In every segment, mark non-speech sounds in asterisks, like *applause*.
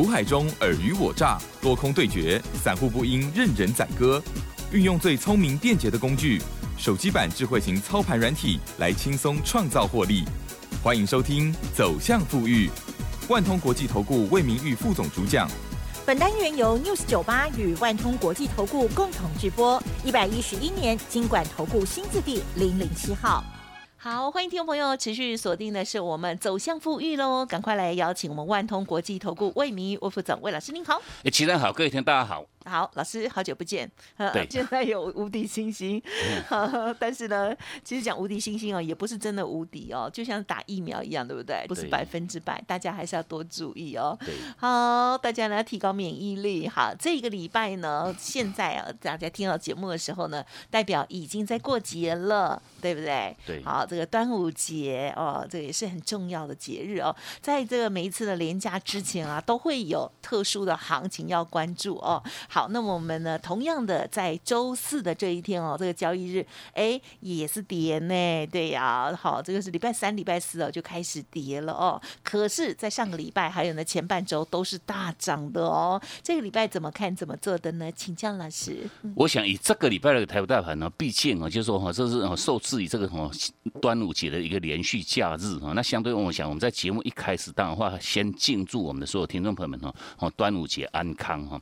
股海中尔虞我诈，落空对决，散户不应任人宰割。运用最聪明便捷的工具，手机版智慧型操盘软体来轻松创造获利。欢迎收听《走向富裕》，万通国际投顾魏明玉副总主讲。本单元由 News 九八与万通国际投顾共同直播，一百一十一年经管投顾新字第零零七号。好，欢迎听众朋友持续锁定的是我们走向富裕喽，赶快来邀请我们万通国际投顾魏明玉魏副总魏老师您好。诶，齐人好，各位听大家好。好，老师，好久不见。对，现在有无敌星星，*laughs* 但是呢，其实讲无敌星星哦，也不是真的无敌哦，就像打疫苗一样，对不对？不是百分之百，大家还是要多注意哦。对，好，大家呢提高免疫力。好，这个礼拜呢，现在啊，大家听到节目的时候呢，代表已经在过节了，对不对？对。好，这个端午节哦，这也是很重要的节日哦，在这个每一次的连假之前啊，都会有特殊的行情要关注哦。好，那我们呢，同样的在周四的这一天哦，这个交易日，哎，也是跌呢，对呀，好，这个是礼拜三、礼拜四哦就开始跌了哦。可是，在上个礼拜还有呢前半周都是大涨的哦。这个礼拜怎么看、怎么做的呢？请教老师。我想以这个礼拜的台股大盘呢，毕竟啊，就是说哈，这是受制于这个什么端午节的一个连续假日哈。那相对我想，我们在节目一开始当然话，先敬祝我们的所有听众朋友们哈，哦，端午节安康哈。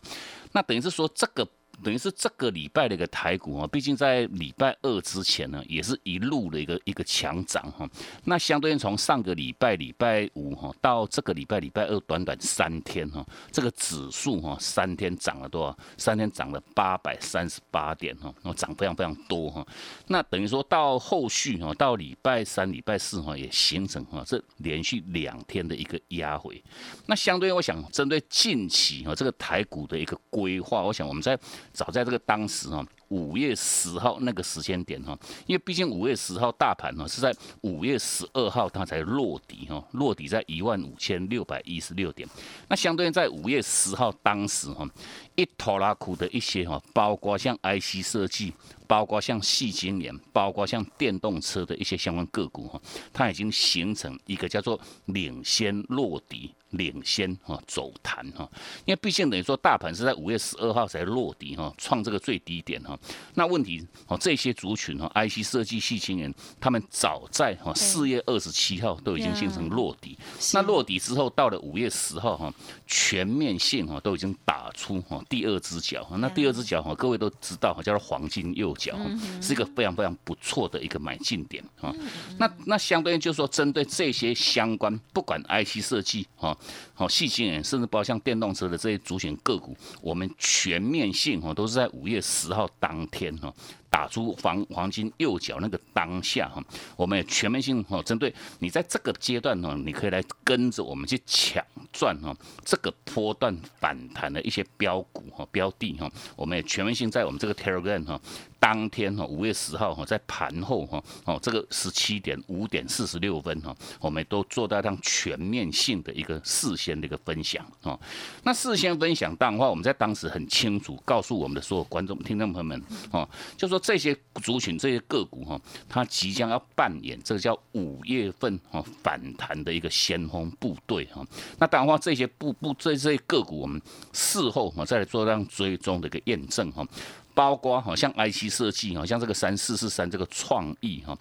那等于是说，这个等于是这个礼拜的一个台股啊，毕竟在礼拜二之前呢，也是一路的一个一个强涨哈。那相对应从上个礼拜礼拜五哈到这个礼拜礼拜二，短短三天哈，这个指数哈三天涨了多少？三天涨了八百三十八点哈，那涨非常非常多哈。那等于说到后续哈，到礼拜三、礼拜四哈，也形成哈这连续两天的一个压回。那相对于我想针对近期哈这个台股的一个规划，我想我们在早在这个当时哈，五月十号那个时间点哈，因为毕竟五月十号大盘呢是在五月十二号它才落底哈，落底在一万五千六百一十六点。那相对在五月十号当时哈，一拖拉苦的一些哈，包括像 IC 设计，包括像细晶圆，包括像电动车的一些相关个股哈，它已经形成一个叫做领先落底。领先哈走弹哈，因为毕竟等于说大盘是在五月十二号才落底哈，创这个最低点哈。那问题哦，这些族群哈，IC 设计细晶圆，他们早在哈四月二十七号都已经形成落底。那落底之后，到了五月十号哈，全面性哈都已经打出哈第二只脚。那第二只脚哈，各位都知道哈，叫做黄金右脚，是一个非常非常不错的一个买进点啊。那那相对于就是说，针对这些相关，不管 IC 设计哈。好，细晶圆甚至包括像电动车的这些主选个股，我们全面性哈都是在五月十号当天哈。打出黄黄金右脚那个当下哈，我们也全面性哈，针对你在这个阶段呢，你可以来跟着我们去抢赚哈，这个波段反弹的一些标股哈标的哈，我们也全面性在我们这个 Telegram 哈，当天哈五月十号哈，在盘后哈哦这个十七点五点四十六分哈，我们都做到这样全面性的一个事先的一个分享哦。那事先分享当的话，我们在当时很清楚告诉我们的所有观众听众朋友们哦，就说。这些族群、这些个股哈，它即将要扮演这个叫五月份哈反弹的一个先锋部队哈。那当然话，这些部部这这些个股，我们事后哈再来做这样追踪的一个验证哈。包括好像 IC 设计哈，像这个三四四三这个创意哈。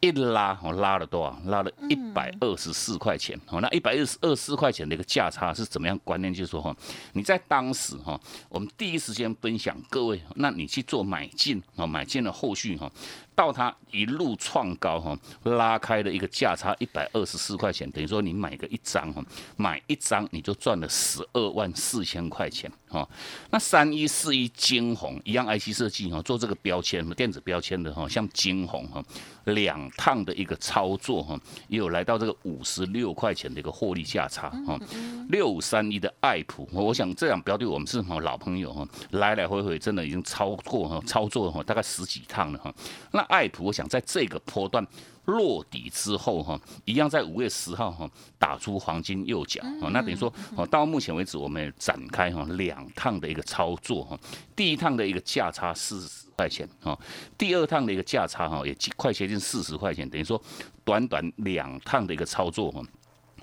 一拉我，拉了多少？拉了一百二十四块钱。好，那一百二十二四块钱的一个价差是怎么样？观念就是说哈，你在当时哈，我们第一时间分享各位，那你去做买进啊，买进的后续哈。到它一路创高哈，拉开了一个价差一百二十四块钱，等于说你买个一张哈，买一张你就赚了十二万四千块钱哈。那三一四一金红一样 IC 设计哈，做这个标签电子标签的哈，像金红哈，两趟的一个操作哈，也有来到这个五十六块钱的一个获利价差哈。六五三一的爱普，我想这两标的我们是老朋友哈，来来回回真的已经超过哈，操作哈大概十几趟了哈。那爱普，我想在这个波段落底之后哈，一样在五月十号哈打出黄金右脚啊，那等于说哦，到目前为止我们展开哈两趟的一个操作哈，第一趟的一个价差四十块钱哈，第二趟的一个价差哈也快接近四十块钱，等于说短短两趟的一个操作哈。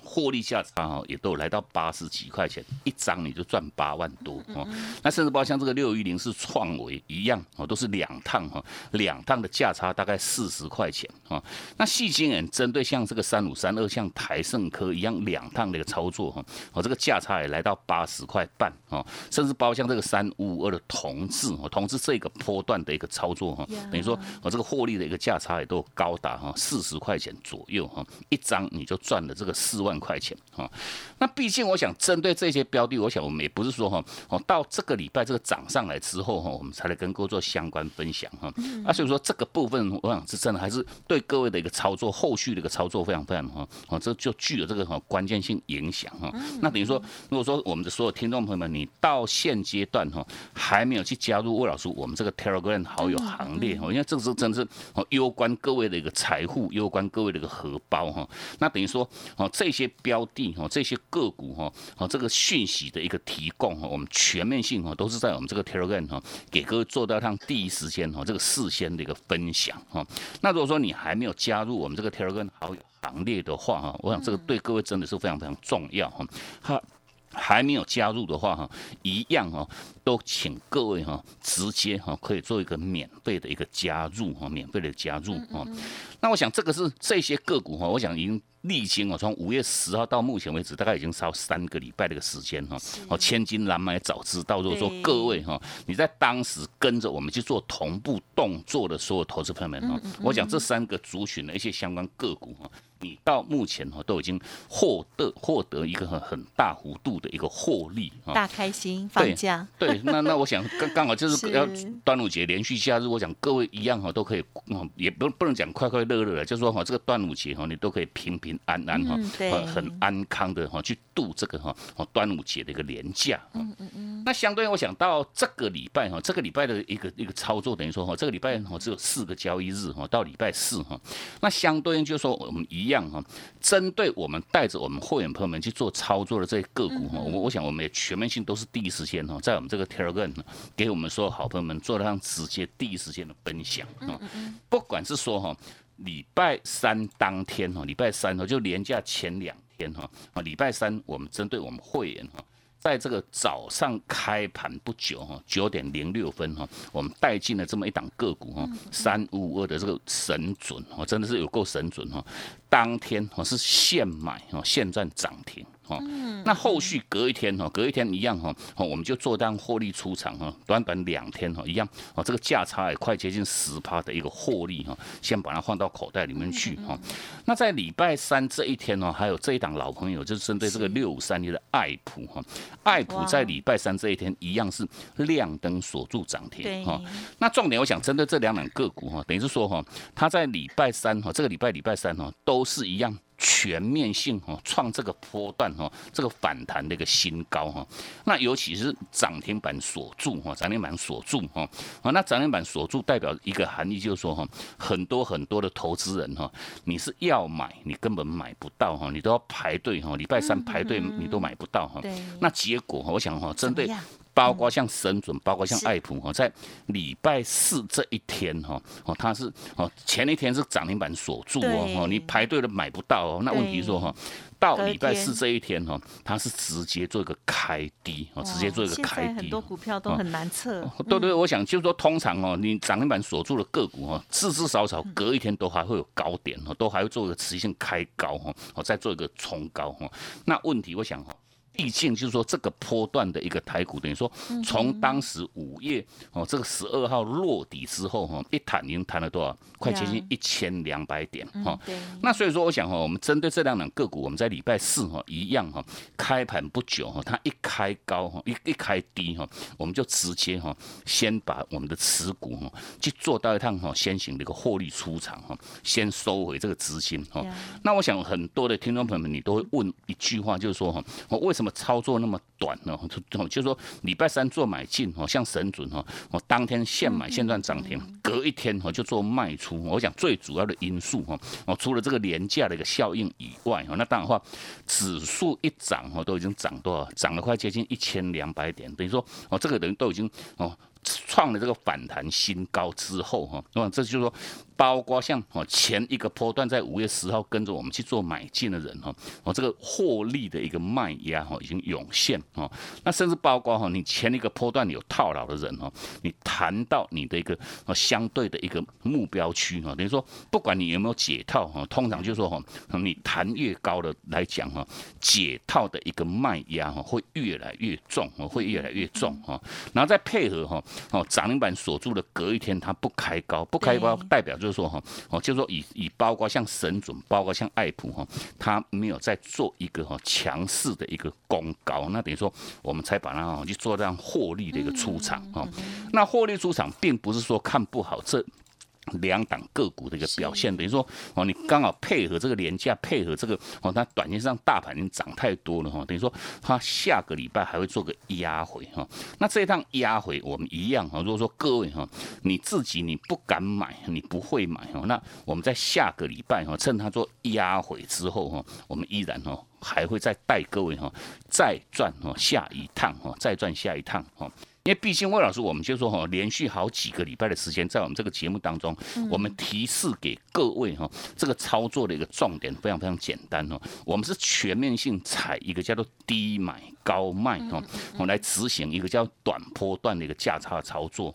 获利价差哈，也都来到八十几块钱一张，你就赚八万多哦。那甚至包括像这个六一零是创维一样哦，都是两趟哈，两趟的价差大概四十块钱哈。那细心人针对像这个三五三二，像台盛科一样两趟的一个操作哈，哦这个价差也来到八十块半哦，甚至包括像这个三五五二的同志哦，同志这个波段的一个操作哈，等于说我这个获利的一个价差也都高达哈四十块钱左右哈，一张你就赚了这个四万。块钱啊，那毕竟我想针对这些标的，我想我们也不是说哈哦，到这个礼拜这个涨上来之后哈，我们才来跟各位做相关分享哈。啊，所以说这个部分我想是真的还是对各位的一个操作，后续的一个操作非常非常哈哦，这就具有这个哈关键性影响哈。那等于说，如果说我们的所有听众朋友们，你到现阶段哈还没有去加入魏老师我们这个 Telegram 好友行列哦，因为这是真的是哦攸关各位的一个财富，攸关各位的一个荷包哈。那等于说哦这些。标的哈，这些个股哈，哦，这个讯息的一个提供哈，我们全面性哈，都是在我们这个 Telegram 哈，给各位做到上第一时间哈，这个事先的一个分享哈。那如果说你还没有加入我们这个 Telegram 好友行列的话哈，我想这个对各位真的是非常非常重要哈。还还没有加入的话哈，一样哈，都请各位哈，直接哈，可以做一个免费的一个加入哈，免费的加入哈。那我想这个是这些个股哈，我想已经。历经哦，从五月十号到目前为止，大概已经烧三个礼拜的一个时间哈。哦，千金难买早知道。如果说各位哈，你在当时跟着我们去做同步动作的所有投资朋友们哈，我讲这三个族群的一些相关个股哈。你到目前哈都已经获得获得一个很很大幅度的一个获利啊，大开心放假对，那那我想 *laughs* 刚刚好就是要端午节连续假日，我想各位一样哈都可以，也不不能讲快快乐乐的，就是说哈这个端午节哈你都可以平平安安哈，很安康的哈去度这个哈端午节的一个连假。嗯嗯嗯。那相对我想到这个礼拜哈，这个礼拜的一个一个操作等于说哈，这个礼拜哈只有四个交易日哈，到礼拜四哈，那相对应就是说我们一。一样哈，针对我们带着我们会员朋友们去做操作的这些个股哈，我我想我们也全面性都是第一时间哈，在我们这个 Telegram 给我们所有好朋友们做了上直接第一时间的分享啊，不管是说哈礼拜三当天哈，礼拜三哈就连假前两天哈啊，礼拜三我们针对我们会员哈。在这个早上开盘不久哈，九点零六分哈，我们带进了这么一档个股哈，三五五二的这个神准哦，真的是有够神准哈。当天哦是现买哦，现赚涨停。哦，那后续隔一天哈，隔一天一样哈，哦，我们就做单获利出场哈，短短两天哈，一样哦，这个价差也快接近十趴的一个获利哈，先把它放到口袋里面去哈。那在礼拜三这一天呢，还有这一档老朋友，就是针对这个六五三一的爱普哈，爱普在礼拜三这一天一样是亮灯锁住涨停哈。那重点我想针对这两档个股哈，等于是说哈，它在礼拜三哈，这个礼拜礼拜三哈，都是一样。全面性哈创这个波段哈这个反弹的一个新高哈，那尤其是涨停板锁住哈涨停板锁住哈啊那涨停板锁住代表一个含义就是说哈很多很多的投资人哈你是要买你根本买不到哈你都要排队哈礼拜三排队你都买不到哈那结果我想哈针对。包括像神准，包括像爱普哈，在礼拜四这一天哈，哦，它是哦，前一天是涨停板锁住哦，哦，你排队都买不到哦。那问题说哈，到礼拜四这一天哈，它是直接做一个开低哦，直接做一个开低。很多股票都很难测。对对，我想就是说，通常哦，你涨停板锁住的个股哈，至至少少隔一天都还会有高点哦，都还会做一个持续性开高哈，哦，再做一个冲高哈。那问题我想哈。毕竟就是说，这个波段的一个台股，等于说从当时五月哦，这个十二号落底之后哈，一谈已经谈了多少？快接近一千两百点哈。那所以说，我想哈，我们针对这两档个股，我们在礼拜四哈一样哈，开盘不久哈，它一开高哈，一一开低哈，我们就直接哈，先把我们的持股哈，去做到一趟哈，先行的一个获利出场哈，先收回这个资金哈。那我想很多的听众朋友们，你都会问一句话，就是说哈，我为什么？操作那么短呢？就就说礼拜三做买进哦，像神准哦，我当天现买现赚涨停，隔一天哦就做卖出。我想最主要的因素哈，哦除了这个廉价的一个效应以外哈，那当然话指数一涨哦，都已经涨多少？涨了快接近一千两百点，等于说哦这个人都已经哦。创了这个反弹新高之后哈，那么这就是说，包括像哦前一个波段在五月十号跟着我们去做买进的人哈，哦这个获利的一个卖压哈已经涌现哦，那甚至包括哈你前一个波段有套牢的人哦，你谈到你的一个哦相对的一个目标区哈，等于说不管你有没有解套哈，通常就说哈你谈越高的来讲哈，解套的一个卖压哈会越来越重哦，会越来越重哈，然后再配合哈哦涨停板锁住的隔一天它不开高，不开高代表就是说哈哦就是说以以包括像神准，包括像爱普哈，它没有在做一个哈强势的一个攻高，那等于说我们才把它去做这样获利的一个出场啊，那获利出场并不是说看不好这。两档个股的一个表现，等于说哦，你刚好配合这个廉价，配合这个哦，它短线上大盘已经涨太多了哈，等于说它下个礼拜还会做个压回哈。那这一趟压回我们一样哈，如果说各位哈，你自己你不敢买，你不会买哈，那我们在下个礼拜哈，趁它做压回之后哈，我们依然哈还会再带各位哈再赚哈下一趟哈，再赚下一趟哈。因为毕竟魏老师，我们就说哈，连续好几个礼拜的时间，在我们这个节目当中，我们提示给各位哈，这个操作的一个重点非常非常简单哦，我们是全面性采一个叫做低买高卖哈，我们来执行一个叫短波段的一个价差操作。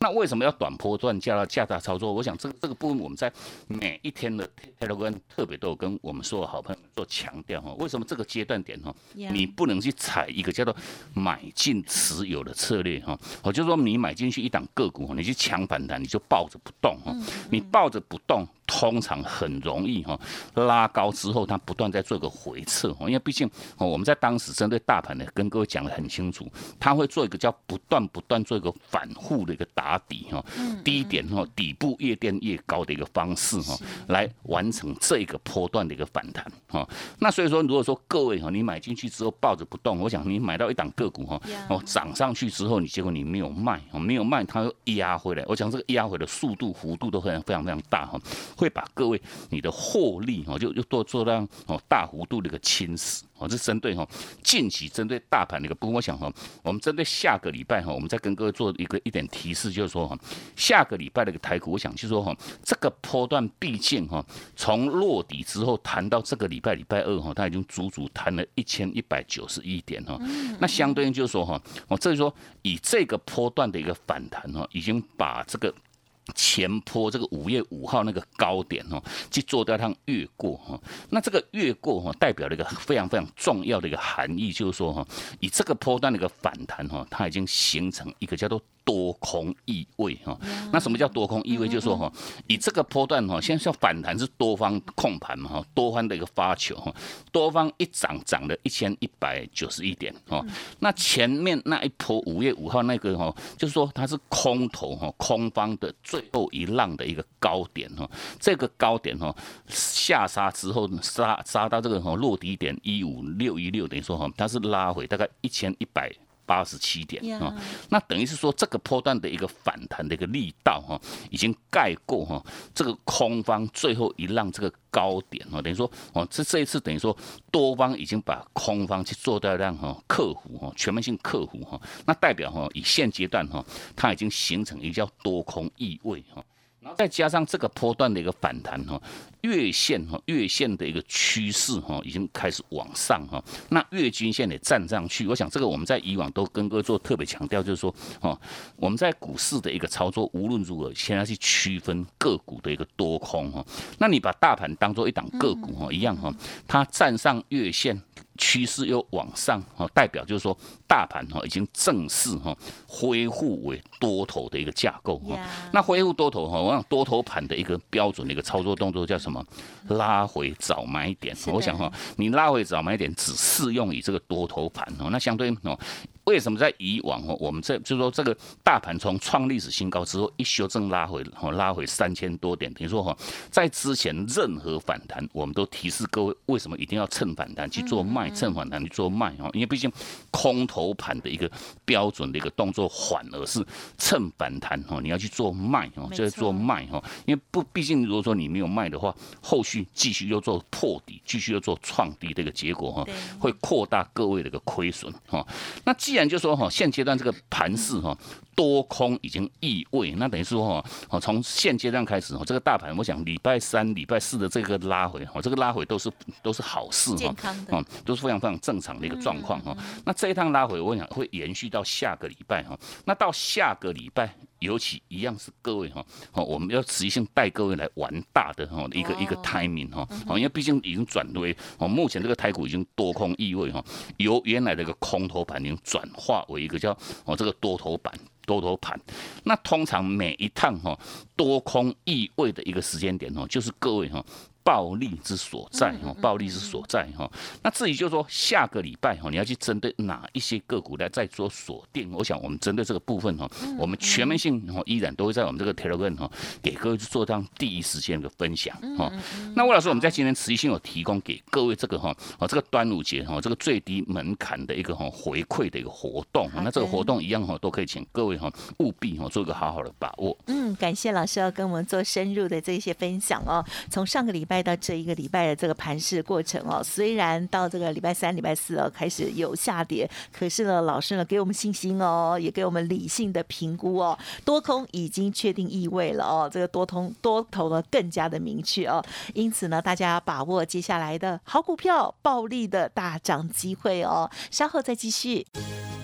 那为什么要短波段加价大操作？我想这个这个部分我们在每一天的 Telegram 特别都有跟我们所有好朋友做强调哈。为什么这个阶段点哈，你不能去踩一个叫做买进持有的策略哈？我就说你买进去一档个股，你去抢反弹，你就抱着不动哈。你抱着不动，通常很容易哈拉高之后，它不断在做一个回撤哈。因为毕竟我们在当时针对大盘的跟各位讲的很清楚，它会做一个叫不断不断做一个反复的一个打。底哈，低点哈，底部越垫越高的一个方式哈，来完成这个波段的一个反弹哈。那所以说，如果说各位哈，你买进去之后抱着不动，我想你买到一档个股哈，哦涨上去之后，你结果你没有卖，没有卖，它又压回来。我想这个压回的速度幅度都非常非常非常大哈，会把各位你的获利哈，就又做做到哦大幅度的一个侵蚀。哦，是针对哈近期针对大盘的一个部分，我想哈，我们针对下个礼拜哈，我们再跟各位做一个一点提示，就是说哈，下个礼拜的一个台股，我想就说哈，这个波段毕竟哈，从落底之后谈到这个礼拜礼拜二哈，它已经足足谈了一千一百九十一点哈，那相对应就是说哈，我这是说以这个波段的一个反弹哈，已经把这个。前坡这个五月五号那个高点哦，去做掉它越过哈，那这个越过哈，代表了一个非常非常重要的一个含义，就是说哈，以这个坡段的一个反弹哈，它已经形成一个叫做。多空意味哈，那什么叫多空意味？就是说哈，以这个波段哈，现在叫反弹是多方控盘嘛哈，多方的一个发球哈，多方一涨涨了一千一百九十一点哈，那前面那一波五月五号那个哈，就是说它是空头哈，空方的最后一浪的一个高点哈，这个高点哈下杀之后杀杀到这个哈落底点一五六一六，等于说哈它是拉回大概一千一百。八十七点啊，那等于是说这个波段的一个反弹的一个力道哈，已经盖过哈这个空方最后一浪这个高点哈，等于说哦这这一次等于说多方已经把空方去做掉让哈克服哈全面性克服哈，那代表哈以现阶段哈它已经形成一个叫多空意味哈。再加上这个波段的一个反弹哈，月线哈月线的一个趋势哈已经开始往上哈，那月均线也站上去。我想这个我们在以往都跟各位做特别强调，就是说哦，我们在股市的一个操作，无论如何先要去区分个股的一个多空哈。那你把大盘当做一档个股哈一样哈，它站上月线。趋势又往上，哈，代表就是说大盘哈已经正式哈恢复为多头的一个架构哈。那恢复多头哈，我想多头盘的一个标准的一个操作动作叫什么？拉回早买点。我想哈，你拉回早买点只适用于这个多头盘哦。那相对哦。为什么在以往哦，我们这就是说这个大盘从创历史新高之后一修正拉回，哦拉回三千多点，等于说哈，在之前任何反弹，我们都提示各位为什么一定要趁反弹去做卖，趁反弹去做卖哦，因为毕竟空头盘的一个标准的一个动作，反而是趁反弹哦，你要去做卖哦，就是做卖哦，因为不，毕竟如果说你没有卖的话，后续继续又做破底，继续又做创底的一个结果哈，会扩大各位的一个亏损哈。那既然就说哈，现阶段这个盘势哈。多空已经意味，那等于说哈，哦，从现阶段开始哦，这个大盘，我想礼拜三、礼拜四的这个拉回，哦，这个拉回都是都是好事健哈，哦，都是非常非常正常的一个状况哈。那这一趟拉回，我想会延续到下个礼拜哈。那到下个礼拜，尤其一样是各位哈，哦，我们要持续性带各位来玩大的哈一个一个哦 timing 哈，哦，因为毕竟已经转为哦，目前这个台股已经多空意味哈，由原来的一个空头盘已经转化为一个叫哦这个多头板。多头盘，那通常每一趟哈多空意味的一个时间点哦，就是各位哈暴力之所在哈，暴力之所在哈。那至于就是说下个礼拜哈，你要去针对哪一些个股来再做锁定，我想我们针对这个部分哈，我们全面性哈依然都会在我们这个 Telegram 哈给各位去做这样第一时间的分享哈。那魏老师，我们在今天持续性有提供给各位这个哈哦这个端午节哈这个最低门槛的一个哈回馈的一个活动，好那这个活动一样哈都可以请各位哈务必哈做一个好好的把握。嗯，感谢老师要跟我们做深入的这些分享哦。从上个礼拜到这一个礼拜的这个盘势过程哦，虽然到这个礼拜三、礼拜四哦开始有下跌，可是呢，老师呢给我们信心哦，也给我们理性的评估哦，多空已经确定意味了哦，这个多空多头呢更加的明确哦。因此呢，大家把握接下来的好股票暴利的大涨机会哦。稍后再继续。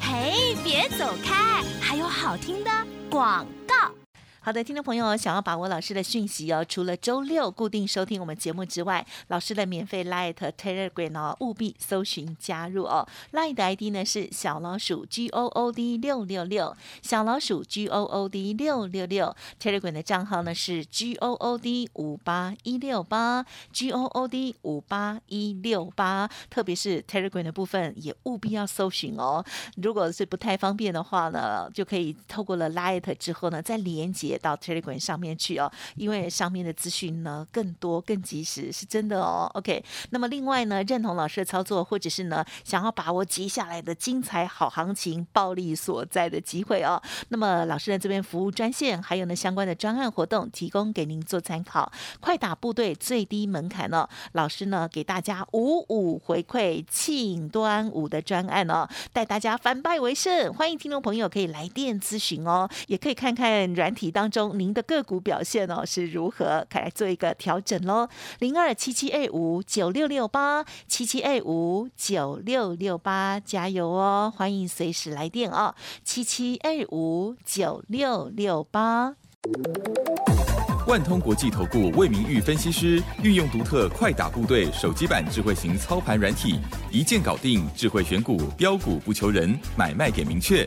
嘿，别走开，还有好听的广告。好的，听众朋友，想要把握老师的讯息哦，除了周六固定收听我们节目之外，老师的免费 Light Telegram 哦，务必搜寻加入哦。Light 的 ID 呢是小老鼠 G O O D 六六六，小老鼠 G O O D 六六六。Telegram 的账号呢是 G O O D 五八一六八，G O O D 五八一六八。特别是 Telegram 的部分，也务必要搜寻哦。如果是不太方便的话呢，就可以透过了 Light 之后呢，再连接到 Telegram 上面去哦，因为上面的资讯呢更多、更及时，是真的哦。OK，那么另外呢，认同老师的操作，或者是呢想要把握接下来的精彩好行情、暴利所在的机会哦，那么老师的这边服务专线，还有呢相关的专案活动，提供给您做参考。快打部队最低门槛哦，老师呢给大家五五回馈庆端午的专案哦，带大家反败为胜。欢迎听众朋友可以来电咨询哦，也可以看看软体当当中您的个股表现哦是如何，可以来做一个调整喽。零二七七二五九六六八七七二五九六六八，加油哦！欢迎随时来电哦，七七二五九六六八。万通国际投顾魏明玉分析师运用独特快打部队手机版智慧型操盘软体，一键搞定智慧选股，标股不求人，买卖点明确。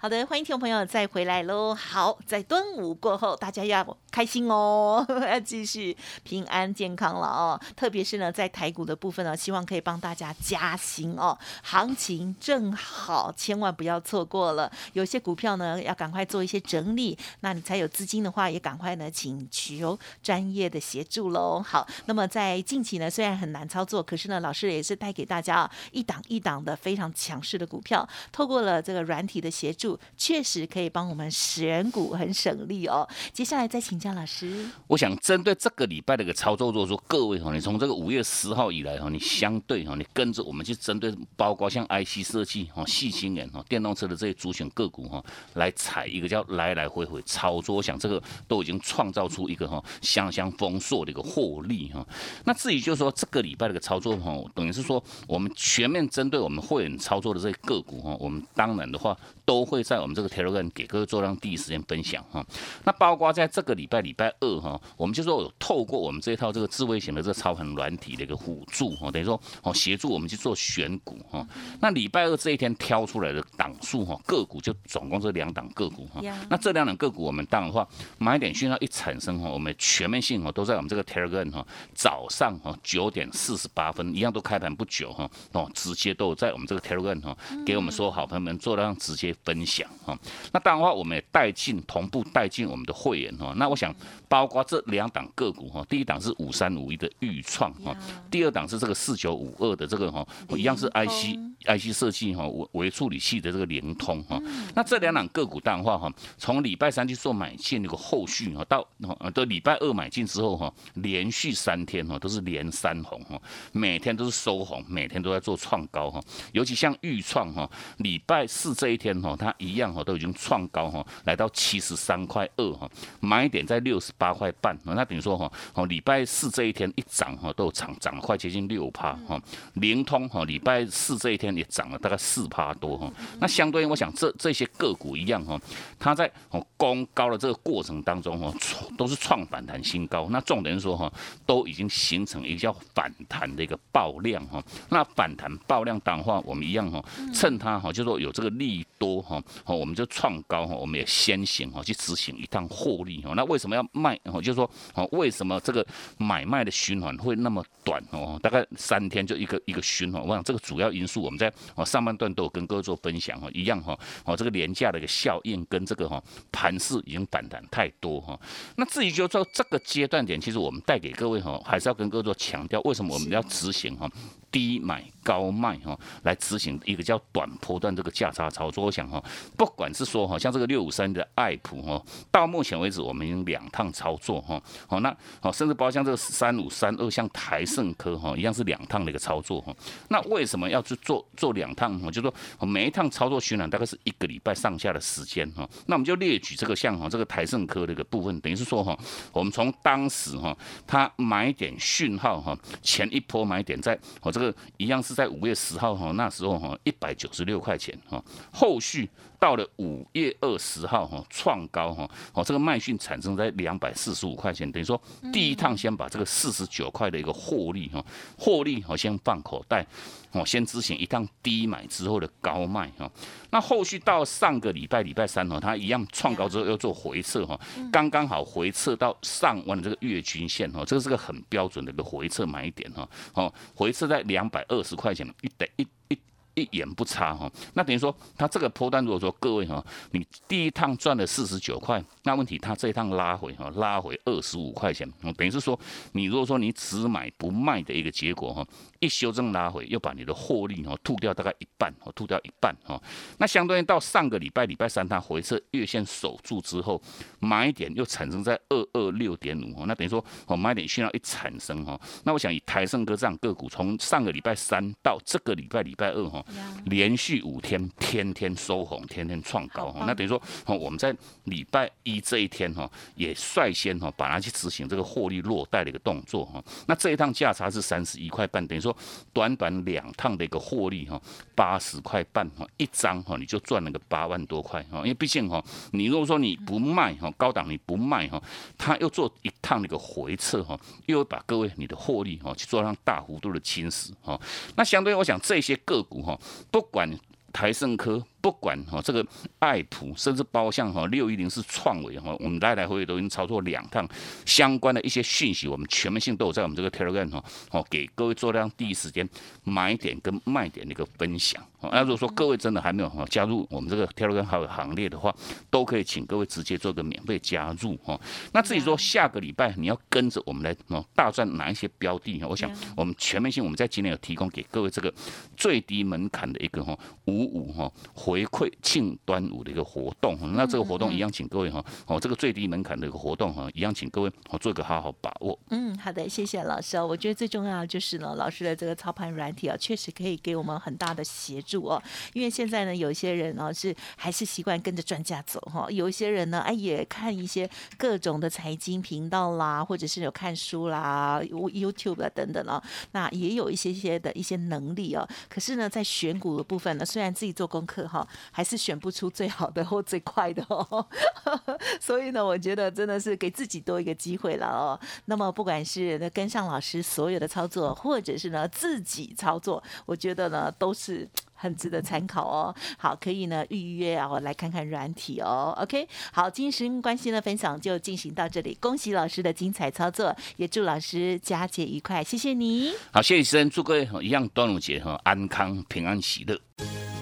好的，欢迎听众朋友再回来喽。好，在端午过后，大家要开心哦，*laughs* 要继续平安健康了哦。特别是呢，在台股的部分呢，希望可以帮大家加薪哦。行情正好，千万不要错过了。有些股票呢，要赶快做一些整理，那你才有资金的话，也赶快呢，请求专业的协助喽。好，那么在近期呢，虽然很难操作，可是呢，老师也是带给大家一档一档的非常强势的股票，透过了这个软体的协助。确实可以帮我们选股很省力哦。接下来再请教老师。我想针对这个礼拜的一个操作，如果说各位哈，你从这个五月十号以来哈，你相对哈，你跟着我们去针对，包括像 IC 设计哈、细晶圆哈、电动车的这些主选个股哈，来踩一个叫来来回回操作，我想这个都已经创造出一个哈相相丰硕的一个获利哈。那至于就是说这个礼拜的一个操作哈，等于是说我们全面针对我们会员操作的这些个股哈，我们当然的话都会在我们这个 Telegram 给各位做让第一时间分享哈。那包括在这个礼拜礼拜二哈，我们就说有透过我们这一套这个智慧型的这个操盘软体的一个辅助哈，等于说哦协助我们去做选股哈。那礼拜二这一天挑出来的档数哈，个股就总共这两档个股哈。那这两档个股我们当然的话，买点讯号一产生哈，我们全面性哈都在我们这个 Telegram 哈早上哈九点四十八分一样都开盘不久哈哦，直接都有在我们这个 Telegram 哈给我们所有好朋友们做让直接分享哈。那当然话，我们也带进同步带进我们的会员哈。那我想包括这两档个股哈，第一档是五三五一的预创哈，第二档是这个四九五二的这个哈，一样是 IC IC 设计哈，微微处理器的这个联通哈。那这两档个股当然话哈，从礼拜三去做买进那个后续哈，到的礼拜二买进之后哈，连续三天哈都是连三红哈，每天都是收红，每天都在做创高哈。尤其像预创哈，礼拜四这一天哈，它一样哈都已经创高哈，来到七十三块二哈，买点在六十八块半。那等于说哈，哦礼拜四这一天一涨哈，都涨涨了快接近六趴哈。联通哈，礼拜四这一天也涨了大概四趴多哈。那相对于我想这这些个股一样哈，它在哦攻高的这个过程当中哈，都是创反弹新高。那重点是说哈，都已经形成一个叫反弹的一个爆量哈。那反弹爆量的话，我们一样哈，趁它哈，就说有这个利多哈，哦，我们就创高哈，我们也先行哈去执行一趟获利哦。那为什么要卖？哦，就是说哦，为什么这个买卖的循环会那么短哦？大概三天就一个一个循环。我想这个主要因素，我们在哦上半段都有跟各位做分享哈，一样哈，哦这个廉价的一个效应跟这个哈盘势已经反弹太多哈。那至于就说这个阶段点，其实我们带给各位哈，还是要跟各位做强调，为什么我们要执行哈？低买高卖哈，来执行一个叫短波段这个价差操作。我想哈，不管是说哈，像这个六五三的爱普哈，到目前为止我们已经两趟操作哈，好那好，甚至包括像这个三五三二，像台盛科哈，一样是两趟的一个操作哈。那为什么要去做做两趟？我就说每一趟操作循环大概是一个礼拜上下的时间哈。那我们就列举这个像哈，这个台盛科的一个部分，等于是说哈，我们从当时哈，它买点讯号哈，前一波买点在我这个一样是在五月十号哈，那时候哈一百九十六块钱哈，后续到了五月二十号哈创高哈，哦这个卖讯产生在两百四十五块钱，等于说第一趟先把这个四十九块的一个获利哈，获利好先放口袋。哦，先执行一趟低买之后的高卖哈，那后续到上个礼拜礼拜三哈，它一样创高之后又做回撤哈，刚刚好回撤到上万的这个月均线哈，这个是个很标准的一个回撤买点哈，哦，回撤在两百二十块钱一等一。一一眼不差哈，那等于说他这个波段，如果说各位哈，你第一趟赚了四十九块，那问题他这一趟拉回哈，拉回二十五块钱，等于是说你如果说你只买不卖的一个结果哈，一修正拉回又把你的获利哦吐掉大概一半哦，吐掉一半哦，那相当于到上个礼拜礼拜三它回撤月线守住之后，买点又产生在二二六点五哦，那等于说哦买点需要一产生哈，那我想以台盛哥这样个股从上个礼拜三到这个礼拜礼拜二哈。连续五天，天天收红，天天创高哈。那等于说，我们在礼拜一这一天哈，也率先哈把它去执行这个获利落袋的一个动作哈。那这一趟价差是三十一块半，等于说短短两趟的一个获利哈，八十块半哈，一张哈你就赚了个八万多块哈。因为毕竟哈，你如果说你不卖哈，高档你不卖哈，他又做一趟那个回撤哈，又把各位你的获利哈去做上大幅度的侵蚀哈。那相对我想这些个股哈。不管台盛科。不管哈这个爱普，甚至包像哈六一零是创维哈，我们来来回回都已经操作两趟，相关的一些讯息，我们全面性都有在我们这个 Telegram 哈，哦给各位做这样第一时间买点跟卖点的一个分享。那如果说各位真的还没有哈加入我们这个 Telegram 好行列的话，都可以请各位直接做个免费加入哈。那至于说下个礼拜你要跟着我们来哦大赚哪一些标的，我想我们全面性我们在今天有提供给各位这个最低门槛的一个哈五五哈。回馈庆端午的一个活动，那这个活动一样，请各位哈，哦，这个最低门槛的一个活动哈，一样，请各位哦做一个好好把握。嗯，好的，谢谢老师哦。我觉得最重要的就是呢，老师的这个操盘软体啊，确实可以给我们很大的协助哦。因为现在呢，有一些人呢是还是习惯跟着专家走哈，有一些人呢，哎，也看一些各种的财经频道啦，或者是有看书啦，YouTube 啊等等哦，那也有一些些的一些能力哦。可是呢，在选股的部分呢，虽然自己做功课哈。还是选不出最好的或最快的哦，*laughs* 所以呢，我觉得真的是给自己多一个机会了哦。那么，不管是跟上老师所有的操作，或者是呢自己操作，我觉得呢都是很值得参考哦。好，可以呢预约啊，来看看软体哦。OK，好，今天时间关系呢，分享就进行到这里。恭喜老师的精彩操作，也祝老师佳节愉快，谢谢你。好，谢谢生，祝各位一样端午节哈安康平安喜乐。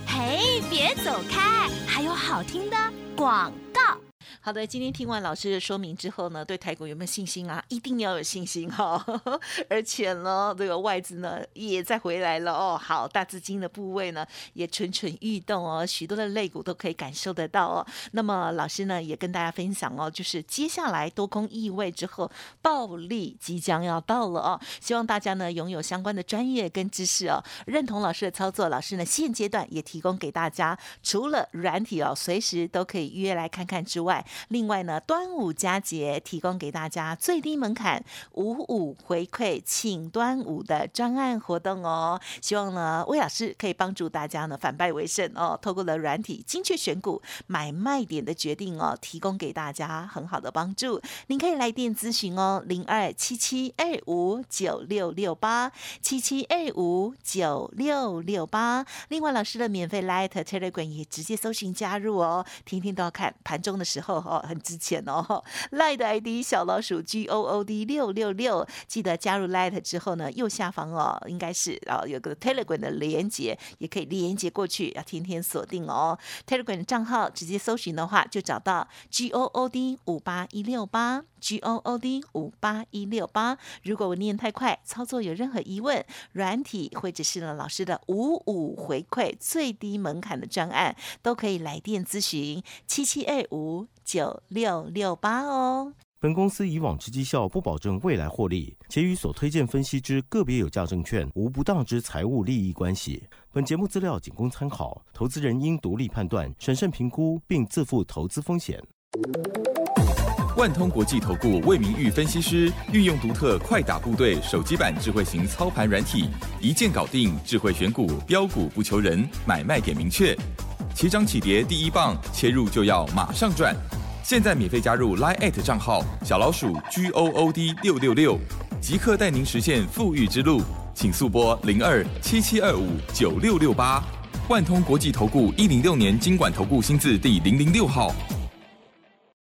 别走开，还有好。听的广。好的，今天听完老师的说明之后呢，对台股有没有信心啊？一定要有信心哈、*laughs* 而且呢，这个外资呢也在回来了哦。好，大资金的部位呢也蠢蠢欲动哦，许多的肋骨都可以感受得到哦。那么老师呢也跟大家分享哦，就是接下来多空意味之后，暴利即将要到了哦。希望大家呢拥有相关的专业跟知识哦，认同老师的操作，老师呢现阶段也提供给大家，除了软体哦，随时都可以约来看看之外，另外呢，端午佳节提供给大家最低门槛五五回馈庆端午的专案活动哦。希望呢，魏老师可以帮助大家呢反败为胜哦。透过了软体精确选股买卖点的决定哦，提供给大家很好的帮助。您可以来电咨询哦，零二七七二五九六六八七七二五九六六八。另外，老师的免费 Light Telegram 也直接搜寻加入哦，天天都要看盘中的时候哦，很值钱哦。Light 的 ID 小老鼠 G O O D 六六六，记得加入 Light 之后呢，右下方哦，应该是哦有个 Telegram 的连接，也可以连接过去，要天天锁定哦。Telegram 账号直接搜寻的话，就找到 G O O D 五八一六八。G O O D 五八一六八。如果我念太快，操作有任何疑问，软体或者是呢老师的五五回馈最低门槛的专案，都可以来电咨询七七二五九六六八哦。本公司以往之绩效不保证未来获利，且与所推荐分析之个别有价证券无不当之财务利益关系。本节目资料仅供参考，投资人应独立判断、审慎评估，并自负投资风险。万通国际投顾魏明玉分析师运用独特快打部队手机版智慧型操盘软体，一键搞定智慧选股，标股不求人，买卖点明确。起涨起跌第一棒，切入就要马上赚。现在免费加入 Line at 账号小老鼠 G O O D 六六六，即刻带您实现富裕之路。请速拨零二七七二五九六六八。万通国际投顾一零六年经管投顾新字第零零六号。